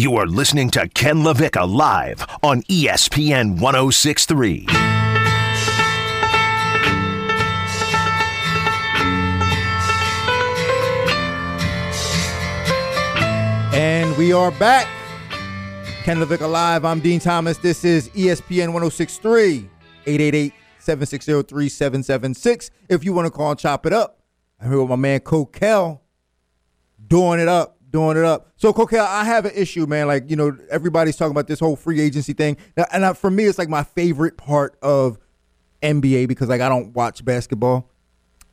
You are listening to Ken LaVicka live on ESPN 1063. And we are back. Ken LaVicka Live. I'm Din Thomas. This is ESPN 1063 888 760 3776. If you want to call and chop it up, I'm here with my man Kokell doing it up, doing it up. So, Kokell, I have an issue, man. Like, you know, everybody's talking about this whole free agency thing. Now, and I, for me, it's like my favorite part of NBA because, like, I don't watch basketball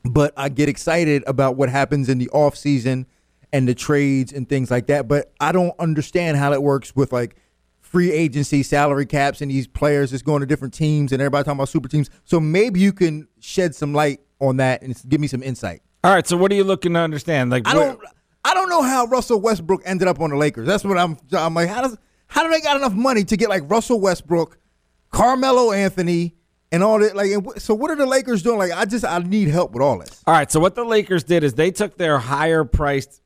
but I get excited about what happens in the off season and the trades and things like that. But I don't understand how it works with like free agency, salary caps, and these players just going to different teams and everybody talking about super teams. So maybe you can shed some light on that and give me some insight. All right. So what are you looking to understand? Like I where- don't I don't know how Russell Westbrook ended up on the Lakers. That's what I'm I'm like how does how do they got enough money to get like Russell Westbrook, Carmelo Anthony, and all that like so what are the Lakers doing? Like I just I need help with all this. All right. So what the Lakers did is they took their higher priced,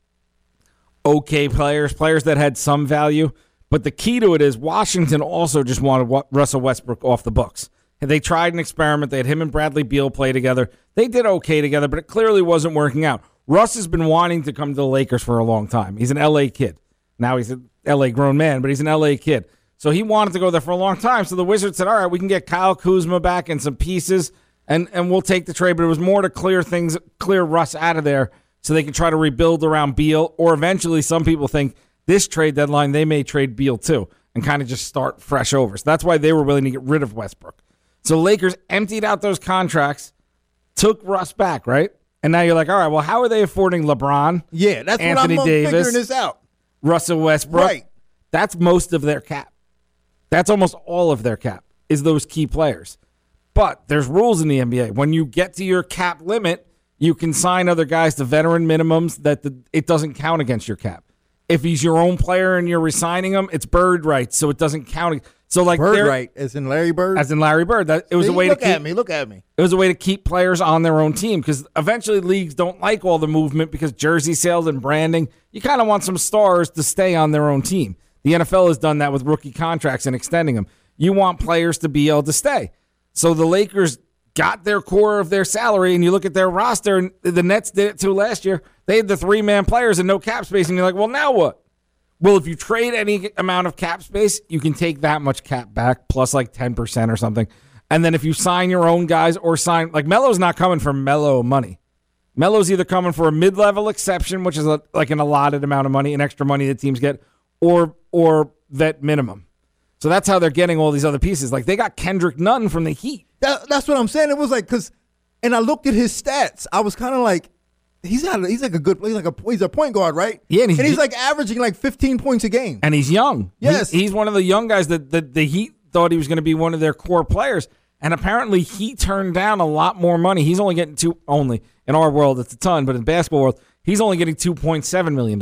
okay players, players that had some value. But the key to it is Washington also just wanted Wa- Russell Westbrook off the books. And They tried an experiment. They had him and Bradley Beal play together. They did okay together, but it clearly wasn't working out. Russ has been wanting to come to the Lakers for a long time. He's an LA kid. Now he's an LA grown man, but he's an LA kid. So he wanted to go there for a long time. So the Wizards said, all right, we can get Kyle Kuzma back and some pieces, and, and we'll take the trade. But it was more to clear things, clear Russ out of there so they can try to rebuild around Beal. Or eventually, some people think this trade deadline, they may trade Beal too and kind of just start fresh over. So that's why they were willing to get rid of Westbrook. So Lakers emptied out those contracts, took Russ back, right? And now you're like, all right, well, how are they affording LeBron, Yeah, that's Anthony what I'm Davis, figuring this out. Russell Westbrook? Right. That's most of their cap. That's almost all of their cap is those key players. But there's rules in the NBA. When you get to your cap limit, you can sign other guys to veteran minimums that the, it doesn't count against your cap. If he's your own player and you're resigning him, it's bird rights, so it doesn't count. So like Bird right, as in Larry Bird. as in Larry Bird, that it was See, a way look to keep at me. Look at me. it was a way to keep players on their own team because eventually leagues don't like all the movement because jersey sales and branding. You kind of want some stars to stay on their own team. The NFL has done that with rookie contracts and extending them. You want players to be able to stay. So the Lakers got their core of their salary, and you look at their roster, and the Nets did it too last year. They had the three man players and no cap space, and you're like, well, now what? Well, if you trade any amount of cap space, you can take that much cap back plus like 10% or something. And then if you sign your own guys or sign, like Melo's not coming for Melo money. Melo's either coming for a mid level exception, which is a, like an allotted amount of money, an extra money that teams get, or or vet minimum. So that's how they're getting all these other pieces. Like they got Kendrick Nunn from the Heat. That, that's what I'm saying. It was like because, and I looked at his stats. I was kind of like, he's not. He's like a good. He's like a. He's a point guard, right? Yeah, and and he's- he's, like averaging like 15 points a game. and he's young. He- Yes. he's one of the young guys that, that the Heat thought he was going to be one of their core players. And apparently, he turned down a lot more money. He's only getting two, only in our world, it's a ton, but in basketball world, he's only getting $2.7 million.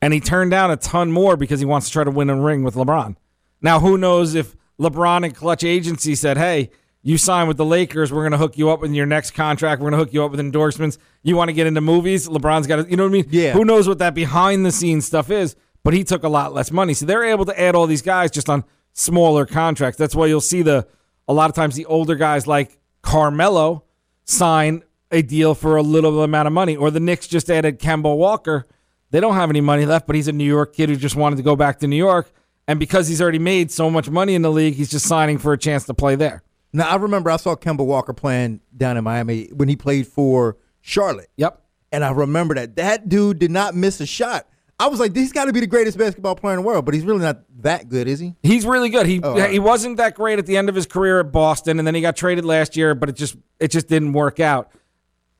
And he turned down a ton more because he wants to try to win a ring with LeBron. Now, who knows if LeBron and Klutch Agency said, hey, you sign with the Lakers, we're going to hook you up with your next contract. We're going to hook you up with endorsements. You want to get into movies? LeBron's got to, you know what I mean? Yeah. Who knows what that behind the scenes stuff is? But he took a lot less money. So they're able to add all these guys just on smaller contracts. That's why you'll see the, a lot of times the older guys like Carmelo sign a deal for a little amount of money. Or the Knicks just added Kemba Walker. They don't have any money left, but he's a New York kid who just wanted to go back to New York. And because he's already made so much money in the league, he's just signing for a chance to play there. Now I remember I saw Kemba Walker playing down in Miami when he played for Charlotte, Yep. and I remember that that dude did not miss a shot. I was like, he's got to be the greatest basketball player in the world, but he's really not that good, is he? He's really good. He oh, all right. he wasn't that great at the end of his career at Boston, and then he got traded last year, but it just it just didn't work out.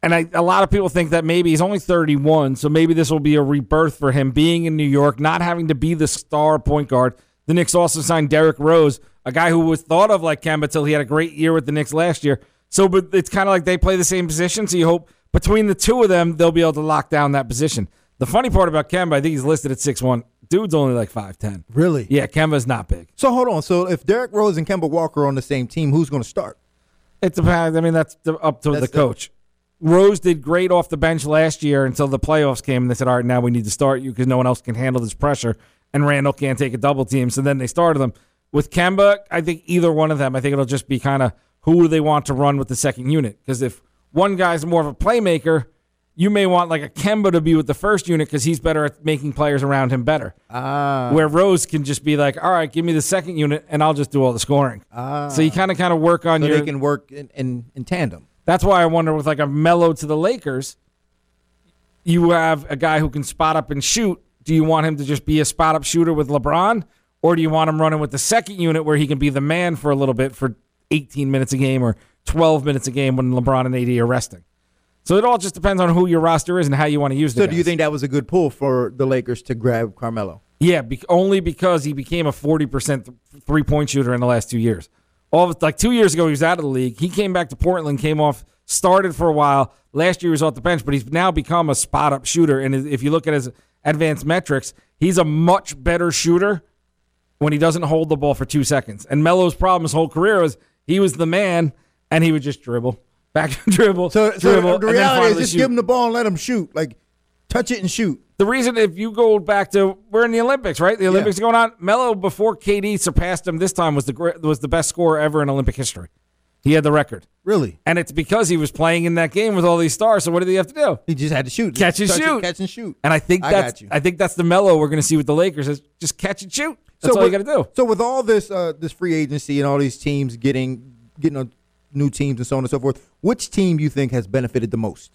And I, a lot of people think that maybe he's only 31, so maybe this will be a rebirth for him being in New York, not having to be the star point guard. The Knicks also signed Derrick Rose, a guy who was thought of like Kemba till he had a great year with the Knicks last year. So, but it's kind of like they play the same position. So you hope between the two of them, they'll be able to lock down that position. The funny part about Kemba, I think he's listed at six one. Dude's only like 5'10. Really? Yeah, Kemba's not big. So hold on. So if Derrick Rose and Kemba Walker are on the same team, who's going to start? It depends. I mean, that's up to That's the the- coach. Rose did great off the bench last year until the playoffs came, and they said, "All right, now we need to start you because no one else can handle this pressure." and Randle can't take a double team. So then they started them. With Kemba, I think either one of them, I think it'll just be kind of who do they want to run with the second unit. Because if one guy's more of a playmaker, you may want like a Kemba to be with the first unit because he's better at making players around him better. Ah. Where Rose can just be like, all right, give me the second unit and I'll just do all the scoring. So you kind of kind of work on so your. they can work in, in, in tandem. That's why I wonder with like a Melo to the Lakers, you have a guy who can spot up and shoot. Do you want him to just be a spot up shooter with LeBron? Or do you want him running with the second unit where he can be the man for a little bit for 18 minutes a game or 12 minutes a game when LeBron and AD are resting? So it all just depends on who your roster is and how you want to use the So do you think that was a good pull for the Lakers to grab Carmelo? Yeah, be- only because he became a 40% th- three point shooter in the last two years. All of, like two years ago, he was out of the league. He came back to Portland, came off, started for a while. Last year, he was off the bench, but he's now become a spot up shooter. And if you look at his advanced metrics, he's a much better shooter when he doesn't hold the ball for two seconds. And Melo's problem his whole career was he was the man, and he would just dribble, back dribble, So, so the reality is just shoot. give him the ball and let him shoot. Like, touch it and shoot. The reason, if you go back to we're in the Olympics, right? The Olympics are going on. Melo before KD surpassed him this time was the was the best scorer ever in Olympic history. He had the record, Really? and it's because he was playing in that game with all these stars. So what did he have to do? He just had to shoot. Catch and shoot. catch and shoot. And I think I got you. I think that's the Melo we're going to see with the Lakers is just catch and shoot. That's all you got with- to do. So with all this uh, this free agency and all these teams getting getting on new teams and so on and so forth, which team you think has benefited the most?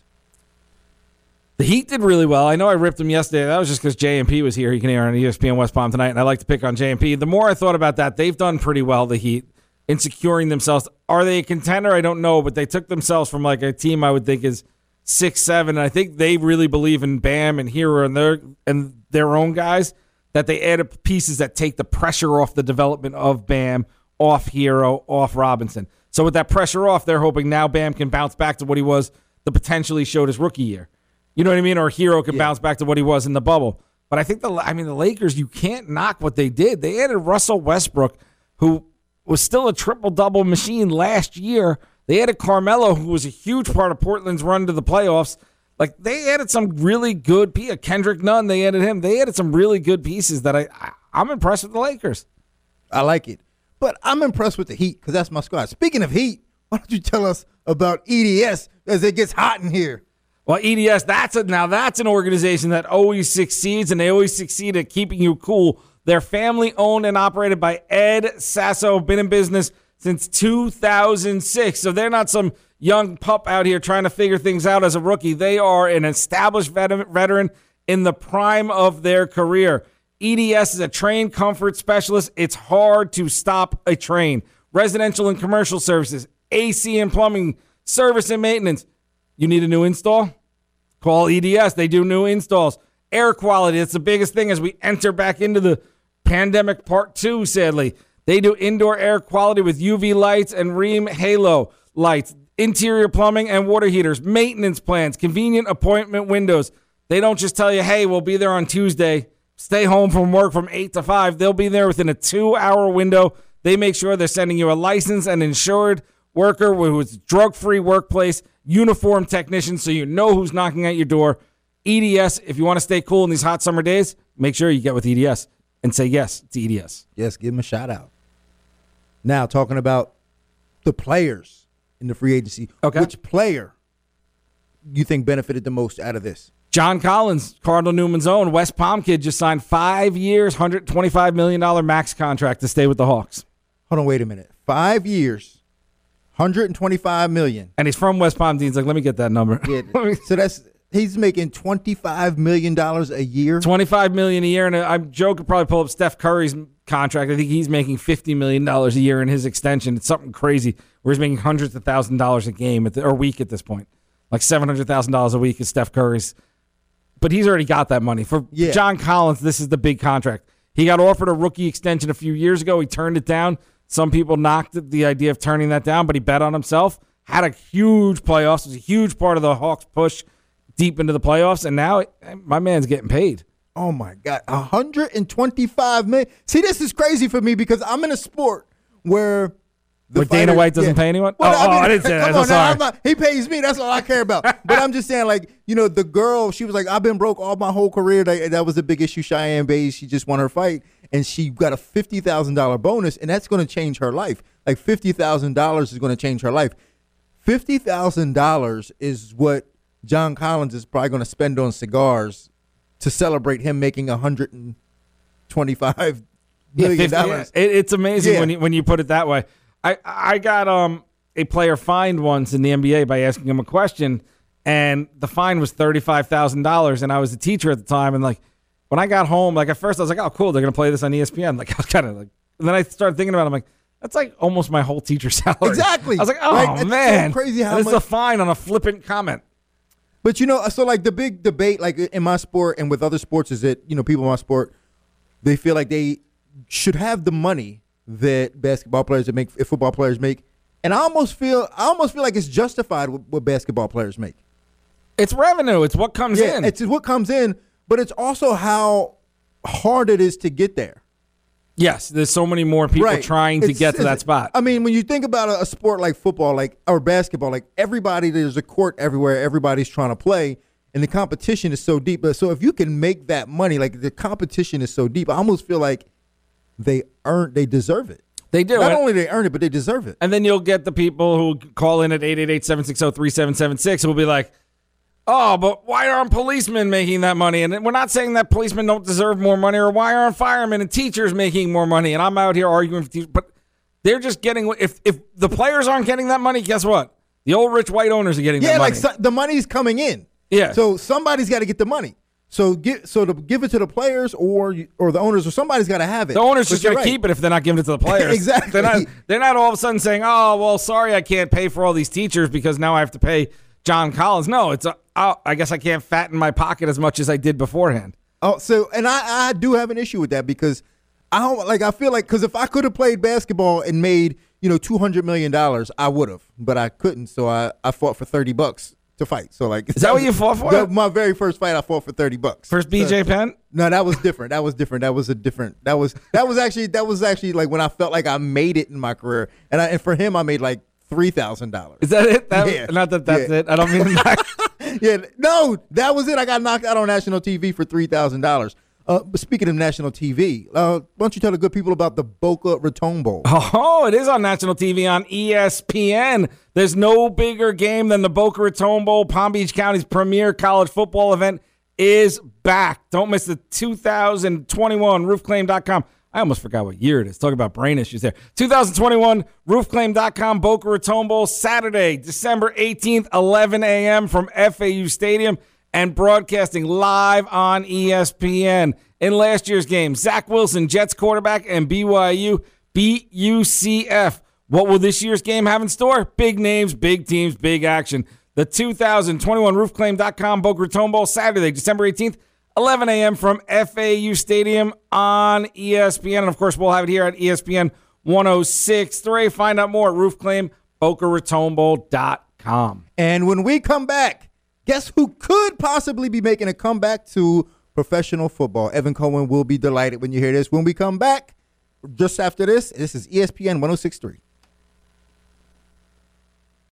The Heat did really well. I know I ripped them yesterday. That was just because JMP was here. He can hear on ESPN West Palm tonight, and I like to pick on JMP. The more I thought about that, they've done pretty well. The Heat in securing themselves. Are they a contender? I don't know, but they took themselves from like a team I would think is six, seven. And I think they really believe in Bam and Herro and their and their own guys that they added pieces that take the pressure off the development of Bam, off Herro, off Robinson. So with that pressure off, they're hoping now Bam can bounce back to what he was the potential he showed his rookie year. You know what I mean? Or Herro can bounce back to what he was in the bubble. But I think the I mean the Lakers, you can't knock what they did. They added Russell Westbrook, who was still a triple double machine last year. They added Carmelo, who was a huge part of Portland's run to the playoffs. Like they added some really good pieces. Kendrick Nunn, they added him. They added some really good pieces that I, I I'm impressed with the Lakers. I like it, but I'm impressed with the Heat because that's my squad. Speaking of Heat, why don't you tell us about EDS as it gets hot in here? Well, EDS, that's a, now that's an organization that always succeeds, and they always succeed at keeping you cool. They're family owned and operated by Ed Sasso, been in business since 2006. So they're not some young pup out here trying to figure things out as a rookie. They are an established veteran in the prime of their career. EDS is a Trane comfort specialist. It's hard to stop a Trane. Residential and commercial services, AC and plumbing, service and maintenance. You need a new install? Call EDS. They do new installs. Air quality. That's the biggest thing as we enter back into the pandemic part two, sadly. They do indoor air quality with UV lights and REME Halo lights, interior plumbing and water heaters, maintenance plans, convenient appointment windows. They don't just tell you, hey, we'll be there on Tuesday. Stay home from work from 8 to 5. They'll be there within a two hour window. They make sure they're sending you a licensed and insured worker who's drug free workplace, uniform technician, so you know who's knocking at your door. EDS, if you want to stay cool in these hot summer days, make sure you get with EDS and say yes to EDS. Yes, give him a shout out. Now, talking about the players in the free agency. Okay. Which player you think benefited the most out of this? John Collins, Cardinal Newman's own West Palm kid, just signed five years, $125 million max contract to stay with the Hawks. Hold on, wait a minute. Five years, 125 million. And he's from West Palm. Din's like, let me get that number. Yeah. so that's he's making 25 million dollars a year. 25 million a year and I'm Joe could probably pull up Steph Curry's contract. I think he's making 50 million dollars a year in his extension. It's something crazy where he's making hundreds of thousand dollars a game at the, or week at this point. Like $700,000 a week is Steph Curry's. But he's already got that money. For Yeah. John Collins, this is the big contract. He got offered a rookie extension a few years ago. He turned it down. Some people knocked the idea of turning that down, but he bet on himself. Had a huge playoffs. Was a huge part of the Hawks push deep into the playoffs, and now my man's getting paid. Oh my God, 125 million. See, this is crazy for me because I'm in a sport where the Dana White doesn't pay anyone? Well, Oh, oh, I didn't say that. come I'm on now. I'm not- he pays me. That's all I care about. but I'm just saying, like, you know, the girl, she was like, I've been broke all my whole career. That, that was the big issue. Cheyanne Buys, she just won her fight, and she got a fifty thousand dollar bonus, and that's going to change her life. Like fifty thousand dollars is going to change her life. Fifty thousand dollars is what John Collins is probably going to spend on cigars to celebrate him making a hundred and twenty-five Yeah, million 50 yeah. dollars. It, it's amazing Yeah. when you when you put it that way. I I got um a player fined once in the NBA by asking him a question, and the fine was thirty five thousand dollars, and I was a teacher at the time, and like when I got home, like at first I was like, oh cool, they're gonna play this on ESPN. Like I was kind of like, and then I started thinking about, it, I'm like. That's like almost my whole teacher salary. Exactly. I was like, oh Right? It's so man, crazy how And it's much- a fine on a flippant comment. But you know, so like the big debate, like in my sport and with other sports, is that you know people in my sport, they feel like they should have the money that basketball players that make, football players make, and I almost feel, I almost feel like it's justified what, what basketball players make. It's revenue. It's what comes Yeah, in. it's what comes in, but it's also how hard it is to get there. Yes, there's so many more people right. trying to It's- get to that spot. I mean, when you think about a, a sport like football, like or basketball, like everybody, there's a court everywhere. Everybody's trying to play, and the competition is so deep. But so if you can make that money, like the competition is so deep, I almost feel like they earn, they deserve it. they do. Not only they earn it, but they deserve it. And then you'll get the people who call in at 888-760-3776 and will be like, oh, but why aren't policemen making that money? And we're not saying that policemen don't deserve more money or why aren't firemen and teachers making more money? And I'm out here arguing for teachers, but they're just getting, if, if the players aren't getting that money, guess what? The old rich white owners are getting Yeah, that like so, the money's coming in. Yeah. So somebody's got to get the money. So get so to give it to the players or or the owners or somebody's got to have it. the owner's But just you're going right. to keep it if they're not giving it to the players. Exactly. They're not, they're not all of a sudden saying, oh, well, sorry, I can't pay for all these teachers because now I have to pay John Collins. No, it's, uh, a, oh, I guess I can't fatten my pocket as much as I did beforehand. Oh, so and I, I do have an issue with that because I don't like I feel like because if I could have played basketball and made you know two hundred million dollars, I would have, but I couldn't. So I, I fought for thirty bucks to fight. So like, is that what you fought for? my very first fight, I fought for thirty bucks. First BJ Penn? No, that was different. That was different. That was a different. That was that was actually that was actually like when I felt like I made it in my career, and I, and for him, I made like three thousand dollars. Is that it? That, Yeah. Not that that's Yeah. it. I don't mean that. yeah, no, that was it. I got knocked out on national TV for three thousand dollars. Uh, but speaking of national TV, uh, why don't you tell the good people about the Boca Raton Bowl? Oh, it is on national TV on ESPN. There's no bigger game than the Boca Raton Bowl. Palm Beach County's premier college football event is back. Don't miss the 2021 roofclaim.com. I almost forgot what year it is. Talk about brain issues there. 2021 roofclaim.com Boca Raton Bowl Saturday, December 18th, 11 a.m. from FAU Stadium and broadcasting live on ESPN. In last year's game, Zach Wilson, Jets quarterback, and BYU beat UCF. What will this year's game have in store? Big names, big teams, big action. The 2021 roofclaim.com Boca Raton Bowl Saturday, December 18th, 11 a.m. from FAU Stadium on ESPN. And of course, we'll have it here at ESPN 1063. Find out more at roofclaim, And when we come back, guess who could possibly be making a comeback to professional football? Evan Cohen will be delighted when you hear this. When we come back, just after this, this is ESPN 1063.